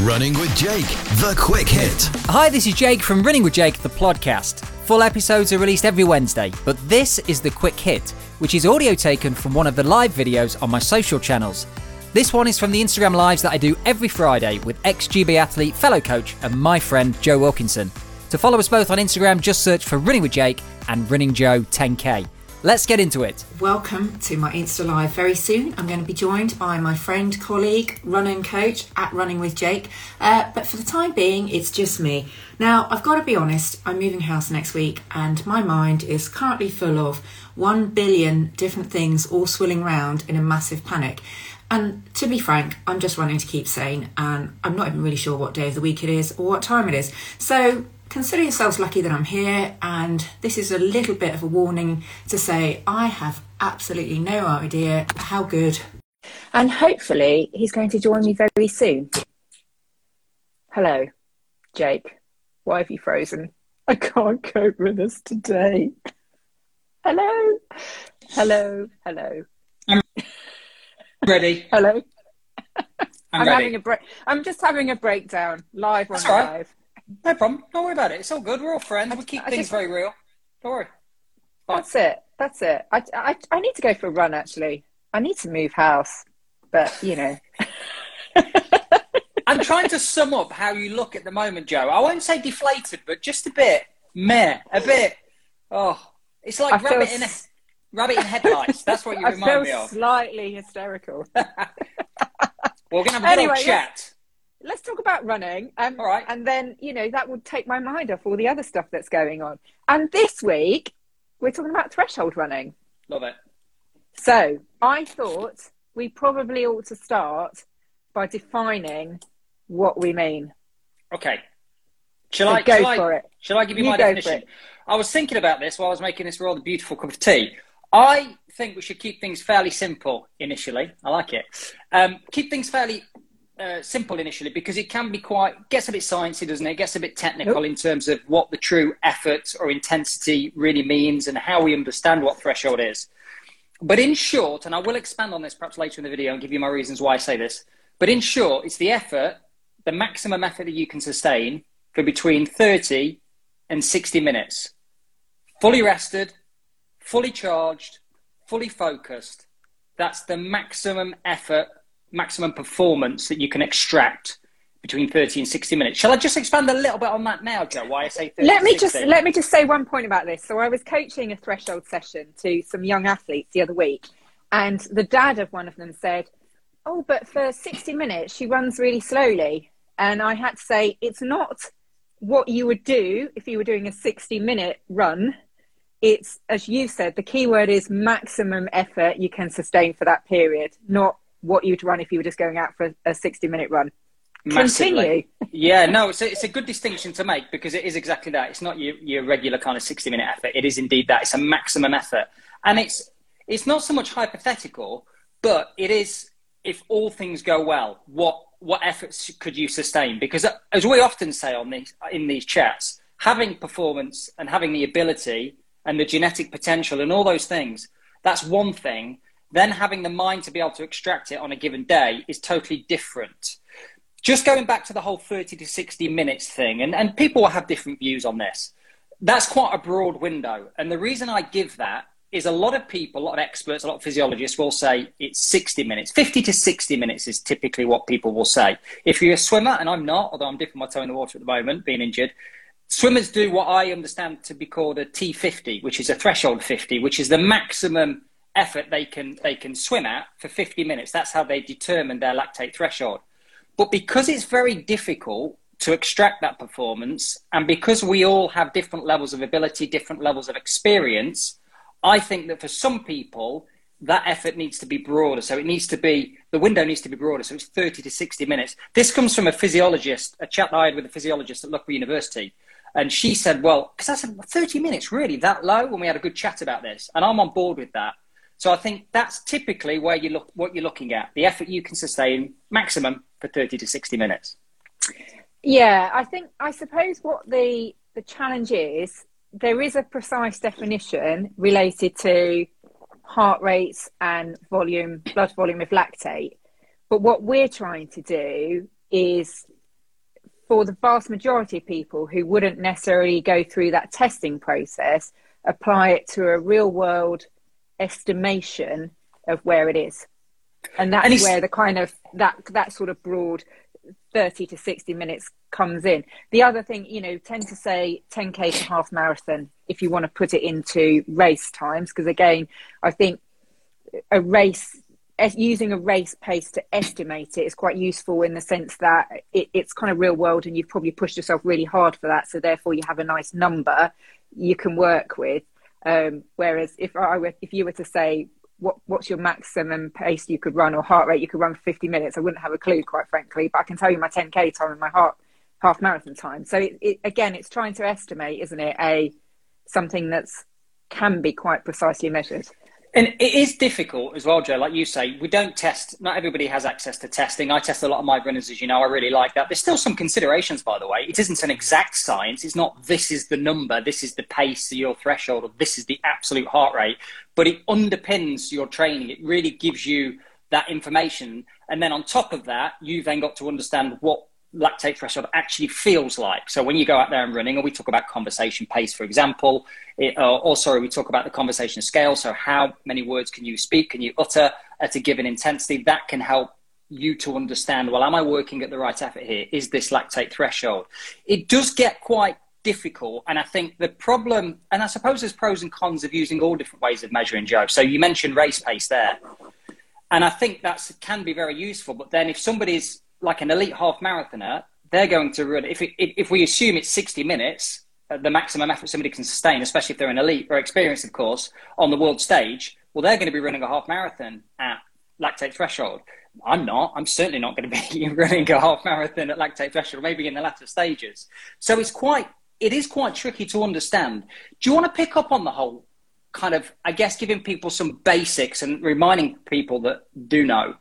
Running with Jake, the quick hit. Hi, this is Jake from Running with Jake, the podcast. Full episodes are released every Wednesday, but this is the quick hit, which is audio taken from one of the live videos on my social channels. This one is from the Instagram lives that I do every Friday with ex GB athlete, fellow coach, and my friend Joe Wilkinson. To follow us both on Instagram, just search for Running with Jake and Running Joe 10K. Let's get into it. Welcome to my Insta Live. Very soon, I'm going to be joined by my friend, colleague, running coach at Running with Jake. Uh, but for the time being, it's just me. Now, I've got to be honest, I'm moving house next week, and my mind is currently full of one billion different things all swirling around in a massive panic. And to be frank, I'm just running to keep sane, and I'm not even really sure what day of the week it is or what time it is. So consider yourselves lucky that I'm here, and this is a little bit of a warning to say I have absolutely no idea how good. And hopefully, he's going to join me very soon. Hello, Jake. Why have you frozen? I can't cope with this today. Hello. Hello. Hello. I'm ready. Hello. I'm, I'm ready. having a break. I'm just having a breakdown live on That's all right. No problem. Don't worry about it. It's all good. We're all friends. We keep I things just- very real. Don't worry. Fine. That's it. That's it. I, I, I need to go for a run. Actually, I need to move house, but you know, I'm trying to sum up how you look at the moment, Joe. I won't say deflated, but just a bit meh, a bit. Oh, it's like I rabbit in a, s- rabbit in headlights. That's what you I feel remind me of. slightly hysterical. We're gonna have a Anyway, little chat. Let's talk about running. Um, All right. And then, you know, that would take my mind off all the other stuff that's going on. And this week, we're talking about threshold running. Love it. So I thought we probably ought to start by defining what we mean. Okay. Shall So I go shall I, for it. Shall I give you, You my go for definition? it. I was thinking about this while I was making this rather beautiful cup of tea. I think we should keep things fairly simple initially. I like it. Um, keep things fairly uh, simple initially because it can be quite gets a bit sciencey, doesn't it? It gets a bit technical in terms of what the true effort or intensity really means and how we understand what threshold is. But in short, and I will expand on this perhaps later in the video and give you my reasons why I say this. But in short, it's the effort, the maximum effort that you can sustain for between 30 and 60 minutes. Fully rested, fully charged, fully focused. That's the maximum effort, maximum performance that you can extract between 30 and 60 minutes. Shall I just expand a little bit on that now, Joe? Why I say 30 Let me 60? just let me just say one point about this. So I was coaching a threshold session to some young athletes the other week, and the dad of one of them said, "Oh, but for 60 minutes she runs really slowly." And I had to say, "It's not what you would do if you were doing a 60 minute run. It's as you said, the key word is maximum effort you can sustain for that period, not what you'd run if you were just going out for a 60 minute run." Massively. Continue. yeah, no, it's a, it's a good distinction to make because it is exactly that. It's not your, your regular kind of 60 minute effort. It is indeed that. It's a maximum effort. And it's, it's not so much hypothetical, but it is, if all things go well, what, what efforts could you sustain? Because as we often say on these, in these chats, having performance and having the ability and the genetic potential and all those things, that's one thing. Then having the mind to be able to extract it on a given day is totally different just going back to the whole 30 to 60 minutes thing, and, and people will have different views on this. That's quite a broad window. And the reason I give that is a lot of people, a lot of experts, a lot of physiologists will say it's 60 minutes. 50 to 60 minutes is typically what people will say. If you're a swimmer, and I'm not, although I'm dipping my toe in the water at the moment, being injured, swimmers do what I understand to be called a T50, which is a threshold 50, which is the maximum effort they can, they can swim at for 50 minutes. That's how they determine their lactate threshold. But because it's very difficult to extract that performance, and because we all have different levels of ability, different levels of experience, I think that for some people, that effort needs to be broader. So it needs to be, the window needs to be broader. So it's 30 to 60 minutes. This comes from a physiologist, a chat I had with a physiologist at Loughborough University. And she said, well, because I said, 30 minutes, really, that low? And we had a good chat about this. And I'm on board with that. So I think that's typically where you look, what you're looking at, the effort you can sustain maximum for 30 to 60 minutes. Yeah, I think I suppose what the the challenge is there is a precise definition related to heart rates and volume, blood volume of lactate. But what we're trying to do is for the vast majority of people who wouldn't necessarily go through that testing process, apply it to a real world estimation of where it is. And that's and where the kind of that that sort of broad 30 to 60 minutes comes in. The other thing, you know, tend to say 10k to half marathon if you want to put it into race times, because again, I think a race using a race pace to estimate it is quite useful in the sense that it, it's kind of real world and you've probably pushed yourself really hard for that so therefore you have a nice number you can work with um, whereas if I were, if you were to say what what's your maximum pace you could run or heart rate you could run for 50 minutes? I wouldn't have a clue quite frankly but I can tell you my 10k time and my heart half marathon time. So it, it, again it's trying to estimate isn't it a something that's can be quite precisely measured and it is difficult as well, Joe. Like you say, we don't test. Not everybody has access to testing. I test a lot of my runners, as you know. I really like that. There's still some considerations, by the way. It isn't an exact science. It's not this is the number, this is the pace, your threshold, or this is the absolute heart rate. But it underpins your training. It really gives you that information. And then on top of that, you've then got to understand what lactate threshold actually feels like. So when you go out there and running, or we talk about conversation pace, for example, it, uh, or sorry, we talk about the conversation scale. So how many words can you speak, can you utter at a given intensity? That can help you to understand, well, am I working at the right effort here? Is this lactate threshold? It does get quite difficult. And I think the problem, and I suppose there's pros and cons of using all different ways of measuring, Joe. So you mentioned race pace there. And I think that can be very useful. But then if somebody's like an elite half marathoner, they're going to run, if, it, if we assume it's 60 minutes, uh, the maximum effort somebody can sustain, especially if they're an elite or experienced, of course, on the world stage, well, they're going to be running a half marathon at lactate threshold. I'm not. I'm certainly not going to be running a half marathon at lactate threshold, maybe in the latter stages. So it's quite, it is quite tricky to understand. Do you want to pick up on the whole kind of, I guess, giving people some basics and reminding people that do know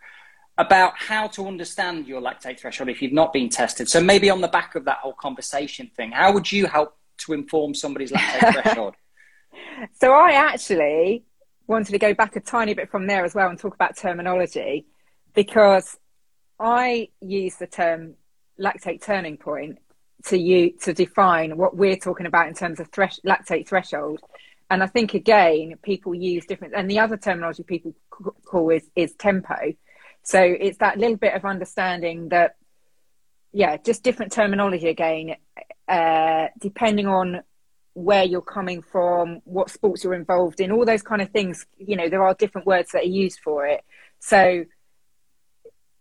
about how to understand your lactate threshold if you've not been tested. So maybe on the back of that whole conversation thing, how would you help to inform somebody's lactate threshold? So I actually wanted to go back a tiny bit from there as well and talk about terminology because I use the term lactate turning point to you to define what we're talking about in terms of thresh, lactate threshold. And I think again, people use different, and the other terminology people call is, is tempo. So it's that little bit of understanding that, yeah, just different terminology again, uh, depending on where you're coming from, what sports you're involved in, all those kind of things. You know, there are different words that are used for it. So,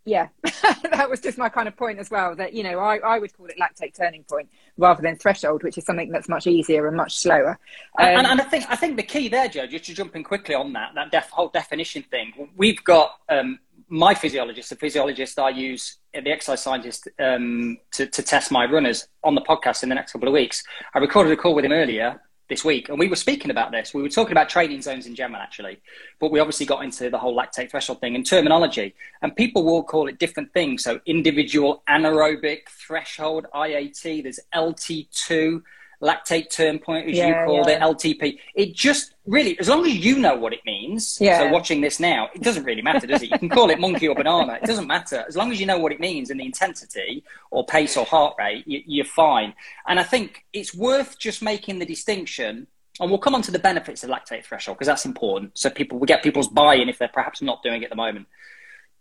yeah, that was just my kind of point as well. That you know, I, I would call it lactate turning point rather than threshold, which is something that's much easier and much slower. Um, and, and, I think I think the key there, Joe, just to jump in quickly on that that def, whole definition thing. We've got um, my physiologist, the physiologist I use, the exercise scientist, um, to, to test my runners on the podcast in the next couple of weeks. I recorded a call with him earlier this week, and we were speaking about this. We were talking about training zones in general, actually, but we obviously got into the whole lactate threshold thing and terminology. And people will call it different things. So, individual anaerobic threshold, IAT, there's LT2 lactate turn point, as yeah, you called yeah. it, LTP. It just really, as long as you know what it means. Yeah. So watching this now, it doesn't really matter, does it? You can call it monkey or banana. It doesn't matter as long as you know what it means and the intensity or pace or heart rate. You, are fine. And I think it's worth just making the distinction. And we'll come on to the benefits of lactate threshold because that's important. So people we get people's buy-in if they're perhaps not doing it at the moment.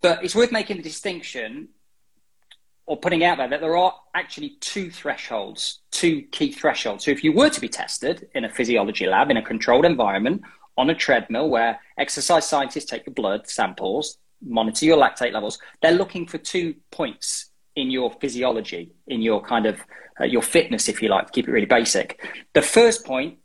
But it's worth making the distinction or putting out there that there are actually two thresholds, two key thresholds. So if you were to be tested in a physiology lab in a controlled environment on a treadmill where exercise scientists take your blood samples, monitor your lactate levels, they're looking for two points in your physiology, in your kind of uh, your fitness, if you like, to keep it really basic. The first point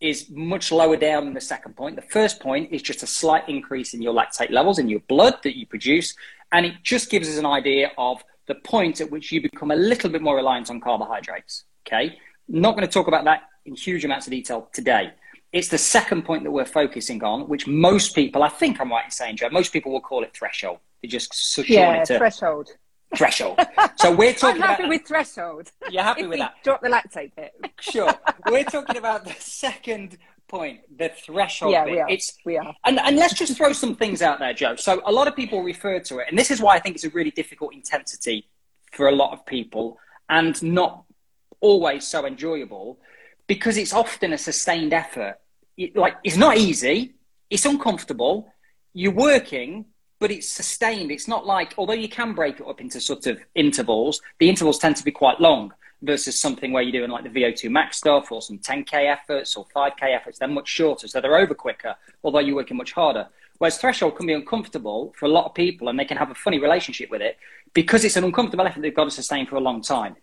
is much lower down than the second point. The first point is just a slight increase in your lactate levels in your blood that you produce, and it just gives us an idea of the point at which you become a little bit more reliant on carbohydrates. Okay. Not going to talk about that in huge amounts of detail today. It's the second point that we're focusing on, which most people, I think I'm right in saying, Joe, most people will call it threshold. They just yeah, it to threshold. Threshold. So we're talking. I'm happy about, with threshold. You're happy if with that? Drop the lactate bit. Sure. We're talking about the second point, the threshold yeah, bit. We are. It's we are. And, and let's just throw some things out there, Joe. So a lot of people refer to it, and this is why I think it's a really difficult intensity for a lot of people and not always so enjoyable because it's often a sustained effort. It, like it's not easy, it's uncomfortable. You're working, but it's sustained. It's not like although you can break it up into sort of intervals, the intervals tend to be quite long versus something where you're doing like the VO2 max stuff or some 10k efforts or 5k efforts. They're much shorter, so they're over quicker, although you're working much harder. Whereas threshold can be uncomfortable for a lot of people, and they can have a funny relationship with it because it's an uncomfortable effort they've got to sustain for a long time.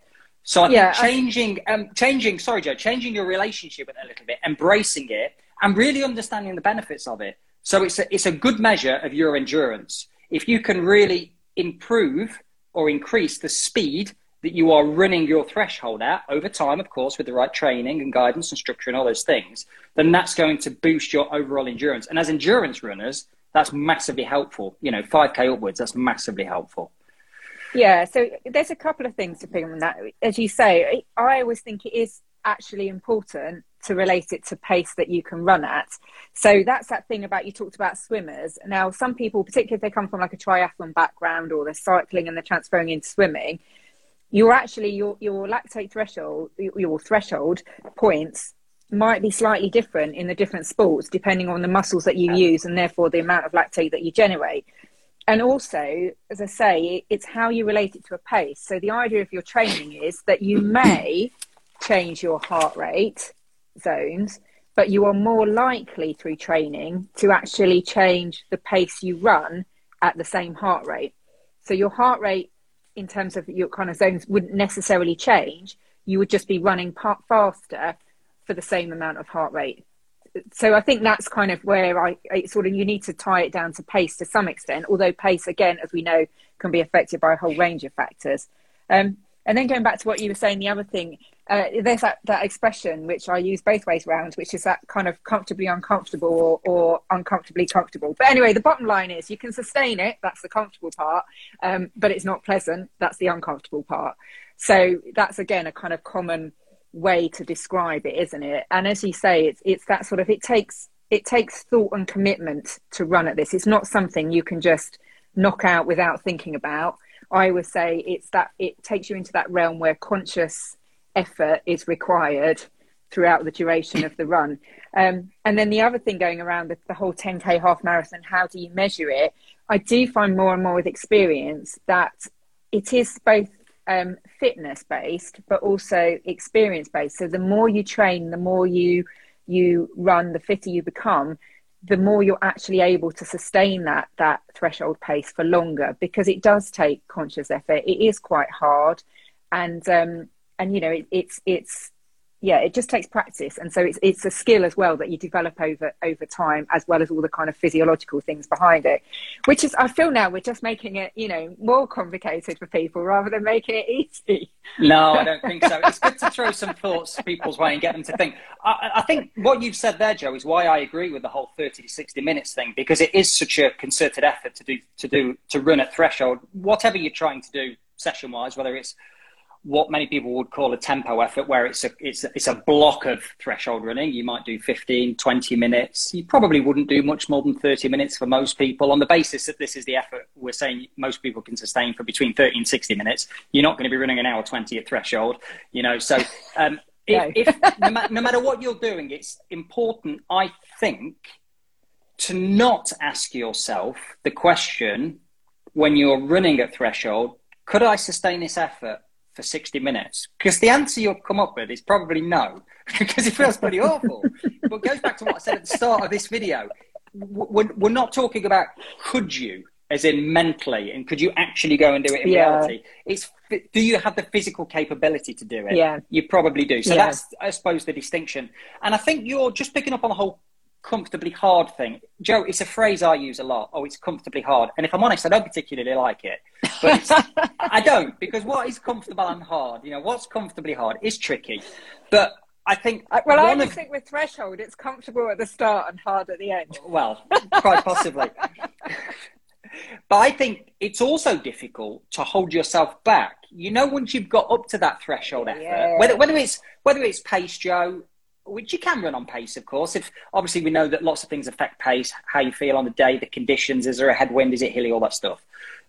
So I yeah, think changing, I... um, changing, sorry, Joe, changing your relationship with it a little bit, embracing it, and really understanding the benefits of it. So it's a, it's a good measure of your endurance. If you can really improve or increase the speed that you are running your threshold at over time, of course, with the right training and guidance and structure and all those things, then that's going to boost your overall endurance. And as endurance runners, that's massively helpful. You know, 5K upwards, that's massively helpful. Yeah, so there's a couple of things to pick on that. As you say, I always think it is actually important to relate it to pace that you can run at. So that's that thing about you talked about swimmers. Now, some people, particularly if they come from like a triathlon background or they're cycling and they're transferring into swimming, you're actually your your lactate threshold your threshold points might be slightly different in the different sports depending on the muscles that you use and therefore the amount of lactate that you generate. And also as i say it's how you relate it to a pace. So the idea of your training is that you may change your heart rate zones but you are more likely through training to actually change the pace you run at the same heart rate. So your heart rate in terms of your kind of zones wouldn't necessarily change. You would just be running faster for the same amount of heart rate. So I think that's kind of where I, I, sort of you need to tie it down to pace to some extent. Although pace, again, as we know, can be affected by a whole range of factors. Um, and then going back to what you were saying, the other thing, uh, there's that, that expression which I use both ways around, which is that kind of comfortably uncomfortable or, or uncomfortably comfortable. But anyway, the bottom line is you can sustain it, that's the comfortable part, um, but it's not pleasant, that's the uncomfortable part. So that's again a kind of common way to describe it, isn't it? And as you say, it's, it's that sort of, it takes, it takes thought and commitment to run at this. It's not something you can just knock out without thinking about I would say it's that it takes you into that realm where conscious effort is required throughout the duration of the run. Um, and then the other thing going around the, the, whole 10k half marathon, how do you measure it? I do find more and more with experience that it is both um, fitness based, but also experience based. So the more you train, the more you you run, the fitter you become the more you're actually able to sustain that that threshold pace for longer because it does take conscious effort. It is quite hard. And um and you know it, it's it's yeah, it just takes practice, and so it's it's a skill as well that you develop over over time, as well as all the kind of physiological things behind it. Which is, I feel now we're just making it, you know, more complicated for people rather than making it easy. No, I don't think so. It's good to throw some thoughts people's way and get them to think. I, I think what you've said there, Joe, is why I agree with the whole thirty to sixty minutes thing because it is such a concerted effort to do to do to run at threshold, whatever you're trying to do session wise, whether it's what many people would call a tempo effort where it's a it's a, it's a block of threshold running. You might do 15 20 minutes. You probably wouldn't do much more than 30 minutes for most people on the basis that this is the effort we're saying most people can sustain for between 30 and 60 minutes. You're not going to be running an hour 20 at threshold you know so um, if, if no, ma- no matter what you're doing it's important i think to not ask yourself the question when you're running at threshold could i sustain this effort for 60 minutes? Because the answer you'll come up with is probably no, because it feels pretty awful. but it goes back to what I said at the start of this video. We're, we're not talking about could you, as in mentally, and could you actually go and do it in yeah. reality? It's do you have the physical capability to do it? Yeah, you probably do. So yeah. that's, I suppose, the distinction. And I think you're just picking up on the whole comfortably hard thing. Joe, it's a phrase I use a lot. Oh, it's comfortably hard. And if I'm honest, I don't particularly like it. But I don't, because what is comfortable and hard? You know, what's comfortably hard is tricky. But I think. Well, I of... think with threshold, it's comfortable at the start and hard at the end. Well, quite possibly. but I think it's also difficult to hold yourself back. You know, once you've got up to that threshold effort, yeah. whether, whether it's whether it's pace, Joe, which you can run on pace, of course. If obviously we know that lots of things affect pace, how you feel on the day, the conditions, is there a headwind, is it hilly, all that stuff.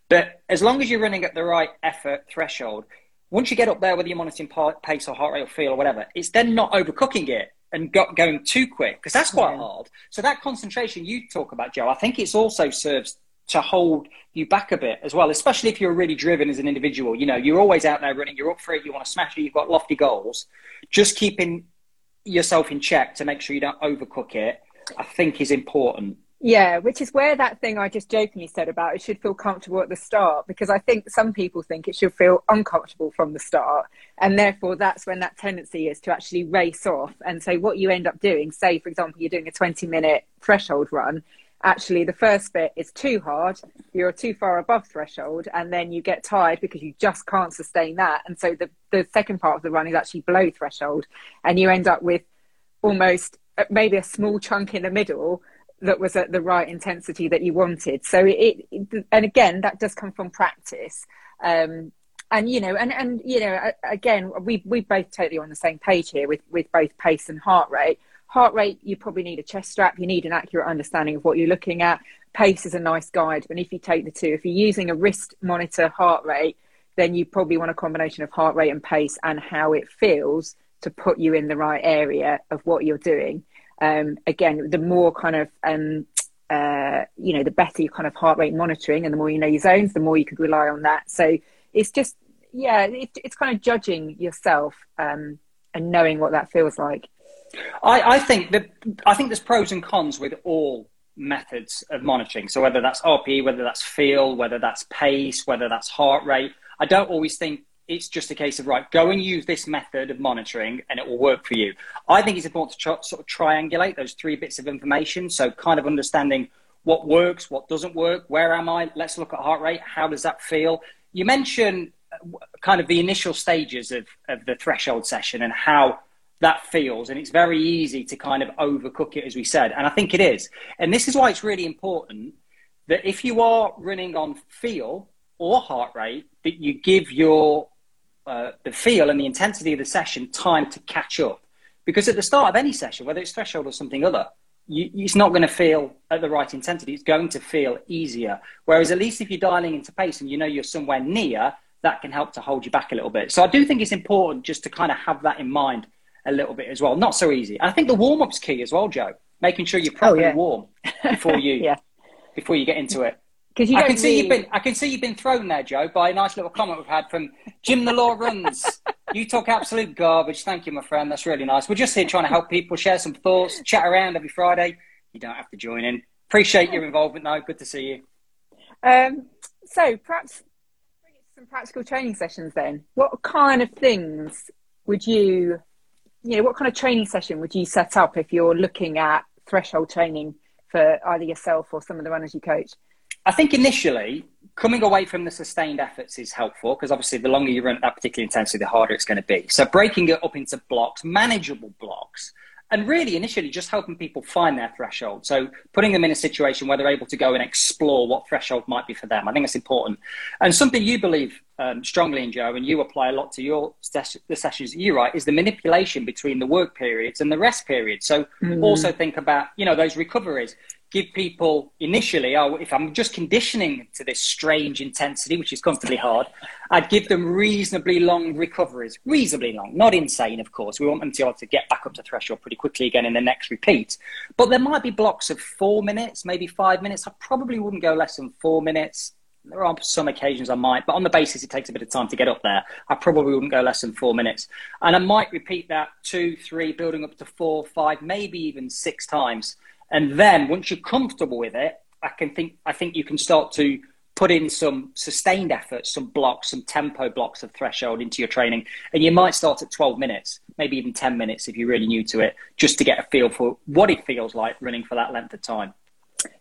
But as long as you're running at the right effort threshold, once you get up there, whether you're monitoring pace or heart rate or feel or whatever, it's then not overcooking it and got, going too quick because that's quite yeah. hard. So that concentration you talk about, Joe, I think it's also serves to hold you back a bit as well, especially if you're really driven as an individual. You know, you're always out there running, you're up for it, you want to smash it, you've got lofty goals. Just keeping yourself in check to make sure you don't overcook it, I think is important. Yeah, which is where that thing I just jokingly said about it should feel comfortable at the start, because I think some people think it should feel uncomfortable from the start. And therefore, that's when that tendency is to actually race off. And so, what you end up doing, say, for example, you're doing a 20 minute threshold run, actually, the first bit is too hard, you're too far above threshold, and then you get tired because you just can't sustain that. And so, the, the second part of the run is actually below threshold, and you end up with almost uh, maybe a small chunk in the middle that was at the right intensity that you wanted. So it, it and again, that does come from practice. Um, and you know, and and you know, again, we we both totally on the same page here with with both pace and heart rate. Heart rate, you probably need a chest strap. You need an accurate understanding of what you're looking at. Pace is a nice guide, but if you take the two, if you're using a wrist monitor heart rate, then you probably want a combination of heart rate and pace and how it feels to put you in the right area of what you're doing um, again, the more kind of um, uh, you know, the better your kind of heart rate monitoring, and the more you know your zones, the more you could rely on that. So it's just, yeah, it, it's kind of judging yourself um, and knowing what that feels like. I, I think that I think there's pros and cons with all methods of monitoring. So whether that's RPE, whether that's feel, whether that's pace, whether that's heart rate, I don't always think it's just a case of right go and use this method of monitoring and it will work for you. I think it's important to try, sort of triangulate those three bits of information. So kind of understanding what works what doesn't work where am i? Let's look at heart rate. How does that feel? You mentioned uh, kind of the initial stages of, of the threshold session and how that feels and it's very easy to kind of overcook it as we said and i think it is and this is why it's really important that if you are running on feel or heart rate that you give your uh, the feel and the intensity of the session time to catch up. Because at the start of any session, whether it's threshold or something other, you, it's not going to feel at the right intensity. It's going to feel easier. Whereas at least if you're dialing into pace and you know you're somewhere near, that can help to hold you back a little bit. So I do think it's important just to kind of have that in mind a little bit as well. Not so easy. I think the warm up's key as well, Joe. Making sure you're properly oh, yeah. warm before you yeah. before you get into it. Because you I can see you've been I can see you've been thrown there, Joe, by a nice little comment we've had from Jim the Law Runs. you talk absolute garbage. Thank you, my friend. That's really nice. We're just here trying to help people share some thoughts, chat around every Friday. You don't have to join in. Appreciate your involvement, though. Good to see you. Um, so perhaps some practical training sessions then. What kind of things would you, you know, what kind of training session would you set up if you're looking at threshold training for either yourself or some of the runners you coach? I think initially coming away from the sustained efforts is helpful because obviously the longer you run at that particular intensity, the harder it's going to be. So breaking it up into blocks, manageable blocks, and really initially just helping people find their threshold. So putting them in a situation where they're able to go and explore what threshold might be for them. I think that's important. And something you believe um, strongly in, Joe, and you apply a lot to your ses- the sessions that you write, is the manipulation between the work periods and the rest periods. So mm. also think about, you know, those recoveries give people initially, oh, if I'm just conditioning to this strange intensity, which is comfortably hard, I'd give them reasonably long recoveries, reasonably long, not insane, of course. We want them to be able to get back up to threshold pretty quickly again in the next repeat. But there might be blocks of four minutes, maybe five minutes. I probably wouldn't go less than four minutes. There are some occasions I might, but on the basis it takes a bit of time to get up there, I probably wouldn't go less than four minutes. And I might repeat that two, three, building up to four, five, maybe even six times and then once you're comfortable with it, I can think I think you can start to put in some sustained effort, some blocks, some tempo blocks of threshold into your training. And you might start at 12 minutes, maybe even 10 minutes if you're really new to it, just to get a feel for what it feels like running for that length of time.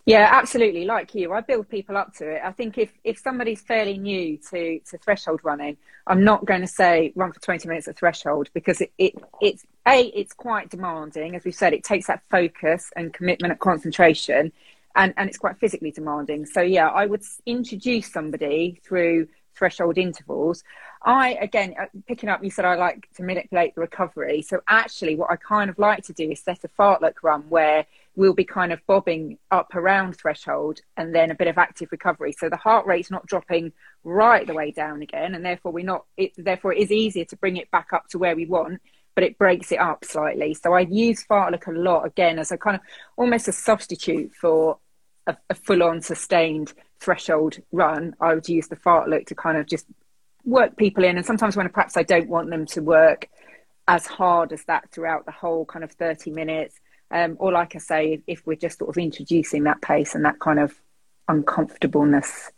Yeah, absolutely. Like you, I build people up to it. I think if, if somebody's fairly new to, to threshold running, I'm not going to say run for 20 minutes at threshold because it, it it's a it's quite demanding. As we said, it takes that focus and commitment and concentration, and and it's quite physically demanding. So yeah, I would introduce somebody through threshold intervals. I, again, uh, picking up, you said I like to manipulate the recovery. So actually, what I kind of like to do is set a fartlek run where we'll be kind of bobbing up around threshold and then a bit of active recovery. So the heart rate's not dropping right the way down again, and therefore we're not. It, therefore, it is easier to bring it back up to where we want, but it breaks it up slightly. So I use fartlek a lot again as a kind of almost a substitute for a, a full-on sustained threshold run. I would use the fartlek to kind of just work people in, and sometimes when perhaps I don't want them to work as hard as that throughout the whole kind of 30 minutes um, or like I say, if we're just sort of introducing that pace and that kind of uncomfortableness.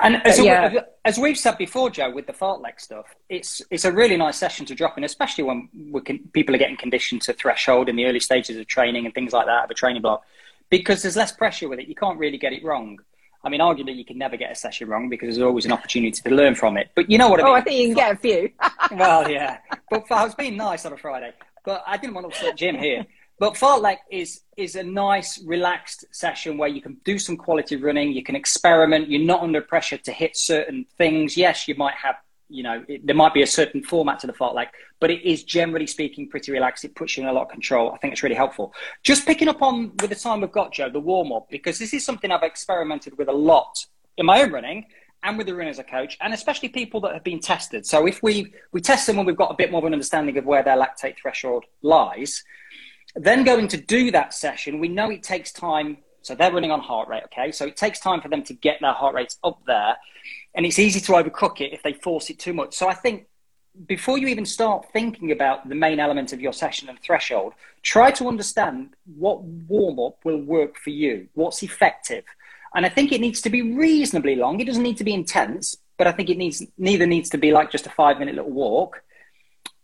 And as, yeah. as we've said before, Joe, with the fartlek stuff, it's it's a really nice session to drop in, especially when can, people are getting conditioned to threshold in the early stages of training and things like that of a training block, because there's less pressure with it. You can't really get it wrong. I mean, arguably, you can never get a session wrong because there's always an opportunity to learn from it. But you know what I mean? Oh, I think you can get a few. well, yeah. But I was being nice on a Friday. But I didn't want to upset Jim here. But fartlek is is a nice, relaxed session where you can do some quality running. You can experiment. You're not under pressure to hit certain things. Yes, you might have, you know, it, there might be a certain format to the fartlek, but it is generally speaking pretty relaxed. It puts you in a lot of control. I think it's really helpful. Just picking up on with the time we've got, Joe, the warm up, because this is something I've experimented with a lot in my own running and with the runners a coach, and especially people that have been tested. So if we we test them when we've got a bit more of an understanding of where their lactate threshold lies then going to do that session, we know it takes time. So they're running on heart rate, okay? So it takes time for them to get their heart rates up there. And it's easy to overcook it if they force it too much. So I think before you even start thinking about the main element of your session and threshold, try to understand what warm up will work for you, what's effective. And I think it needs to be reasonably long. It doesn't need to be intense, but I think it needs neither needs to be like just a five minute little walk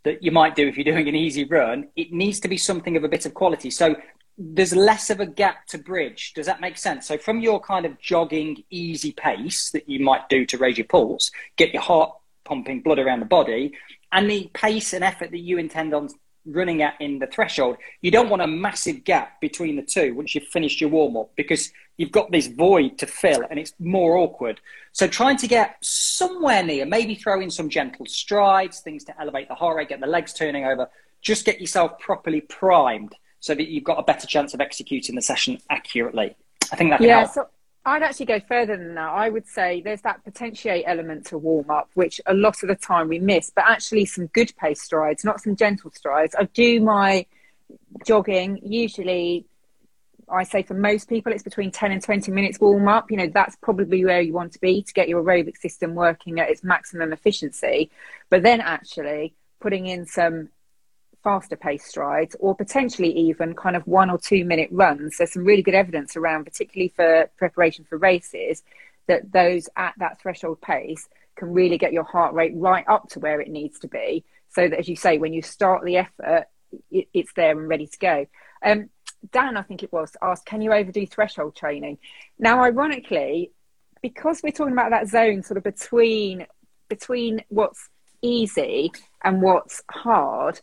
that you might do if you're doing an easy run, it needs to be something of a bit of quality. So there's less of a gap to bridge. Does that make sense? So from your kind of jogging, easy pace that you might do to raise your pulse, get your heart pumping blood around the body, and the pace and effort that you intend on running at in the threshold, you don't want a massive gap between the two once you've finished your warm up because you've got this void to fill and it's more awkward. So trying to get somewhere near, maybe throw in some gentle strides, things to elevate the heart rate, get the legs turning over, just get yourself properly primed so that you've got a better chance of executing the session accurately. I think that can yeah, help. So- I'd actually go further than that. I would say there's that potentiate element to warm up, which a lot of the time we miss, but actually some good pace strides, not some gentle strides. I do my jogging usually. I say for most people, it's between 10 and 20 minutes warm up. You know, that's probably where you want to be to get your aerobic system working at its maximum efficiency. But then actually putting in some faster pace strides or potentially even kind of one or two minute runs. There's some really good evidence around, particularly for preparation for races, that those at that threshold pace can really get your heart rate right up to where it needs to be. So that, as you say, when you start the effort, it, it's there and ready to go. Um, Dan, I think it was, asked, can you overdo threshold training? Now, ironically, because we're talking about that zone sort of between between what's easy and what's hard,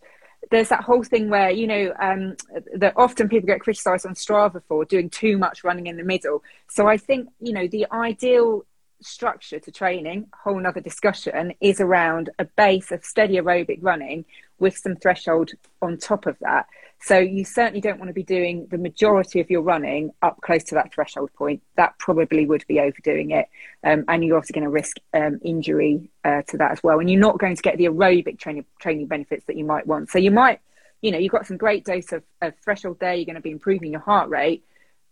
there's that whole thing where you know um, that often people get criticised on Strava for doing too much running in the middle. So I think you know the ideal structure to training, whole another discussion, is around a base of steady aerobic running with some threshold on top of that. So you certainly don't want to be doing the majority of your running up close to that threshold point. That probably would be overdoing it, um, and you're also going to risk um, injury uh, to that as well. And you're not going to get the aerobic training training benefits that you might want. So you might, you know, you've got some great dose of, of threshold there. You're going to be improving your heart rate,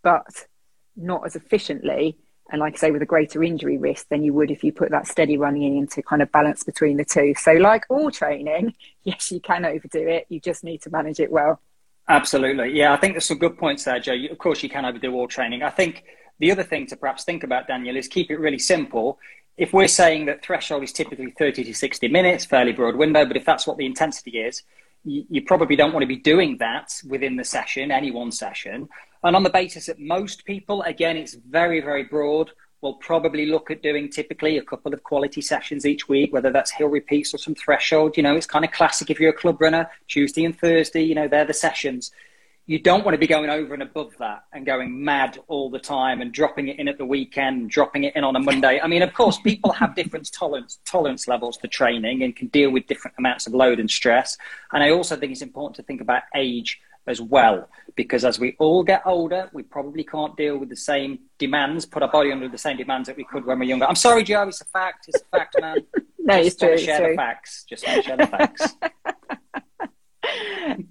but not as efficiently and like I say, with a greater injury risk than you would if you put that steady running in to kind of balance between the two. So, like all training, yes, you can overdo it. You just need to manage it well. Absolutely. Yeah, I think there's some good points there, Joe. Of course, you can overdo all training. I think the other thing to perhaps think about, Daniel, is keep it really simple. If we're saying that threshold is typically 30 to 60 minutes, fairly broad window, but if that's what the intensity is, you, probably don't want to be doing that within the session, any one session. And on the basis that most people, again, it's very, very broad, will probably look at doing typically a couple of quality sessions each week, whether that's hill repeats or some threshold. You know, it's kind of classic if you're a club runner, Tuesday and Thursday, you know, they're the sessions. you don't want to be going over and above that and going mad all the time and dropping it in at the weekend, dropping it in on a Monday. I mean, of course, people have different tolerance tolerance levels to training and can deal with different amounts of load and stress. And I also think it's important to think about age as well, because as we all get older, we probably can't deal with the same demands, put our body under the same demands that we could when we're younger. I'm sorry, Joe, it's a fact. It's a fact, man. no, Just it's true. It's share true. the facts. Just share the facts.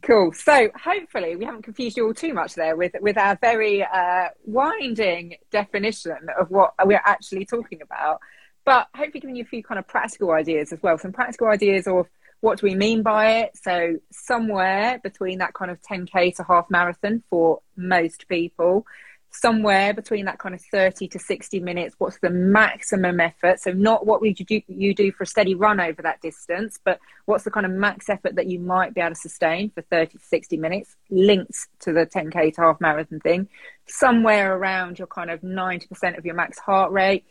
Cool. So hopefully we haven't confused you all too much there with with our very uh, winding definition of what we're actually talking about, but hopefully giving you a few kind of practical ideas as well. Some practical ideas of what do we mean by it. So somewhere between that kind of 10k to half marathon for most people. Somewhere between that kind of 30 to 60 minutes, what's the maximum effort? So, not what would you do, you do for a steady run over that distance, but what's the kind of max effort that you might be able to sustain for 30 to 60 minutes linked to the 10k to half marathon thing somewhere around your kind of 90% of your max heart rate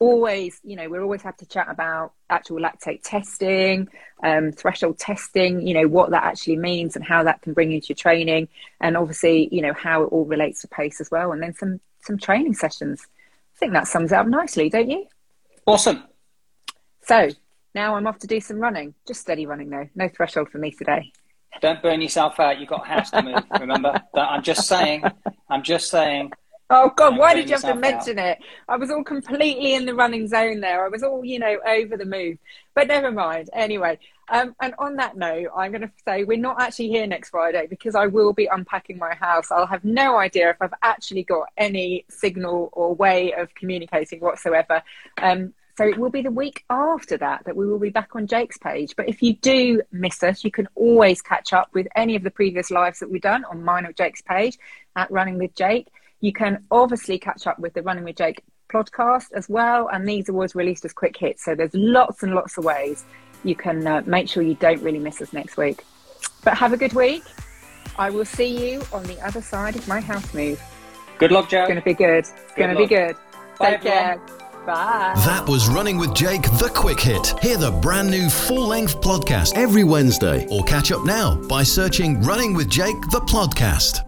always you know we're always have to chat about actual lactate testing um, threshold testing you know what that actually means and how that can bring you to your training and obviously you know how it all relates to pace as well and then some some training sessions i think that sums it up nicely don't you Awesome. so now i'm off to do some running just steady running though no threshold for me today Don't burn yourself out. You've got a house to move. Remember? That- I'm just saying. I'm just saying. Oh God, why did you have to mention it? I was all completely in the running zone there. I was all, you know, over the move. But never mind. Anyway, um, and on that note, I'm going to say we're not actually here next Friday because I will be unpacking my house. I'll have no idea if I've actually got any signal or way of communicating whatsoever. Um, so it will be the week after that that we will be back on Jake's page. But if you do miss us, you can always catch up with any of the previous lives that we've done on mine or Jake's page at Running with Jake. You can obviously catch up with the Running with Jake podcast as well, and these are always released as quick hits. So there's lots and lots of ways you can uh, make sure you don't really miss us next week. But have a good week. I will see you on the other side of my house move. Good luck, Joe. It's going to be good. It's going to be good. Bye, Take care. Bye. That was Running with Jake, the quick hit. Hear the brand new full length podcast every Wednesday, or catch up now by searching Running with Jake, the podcast.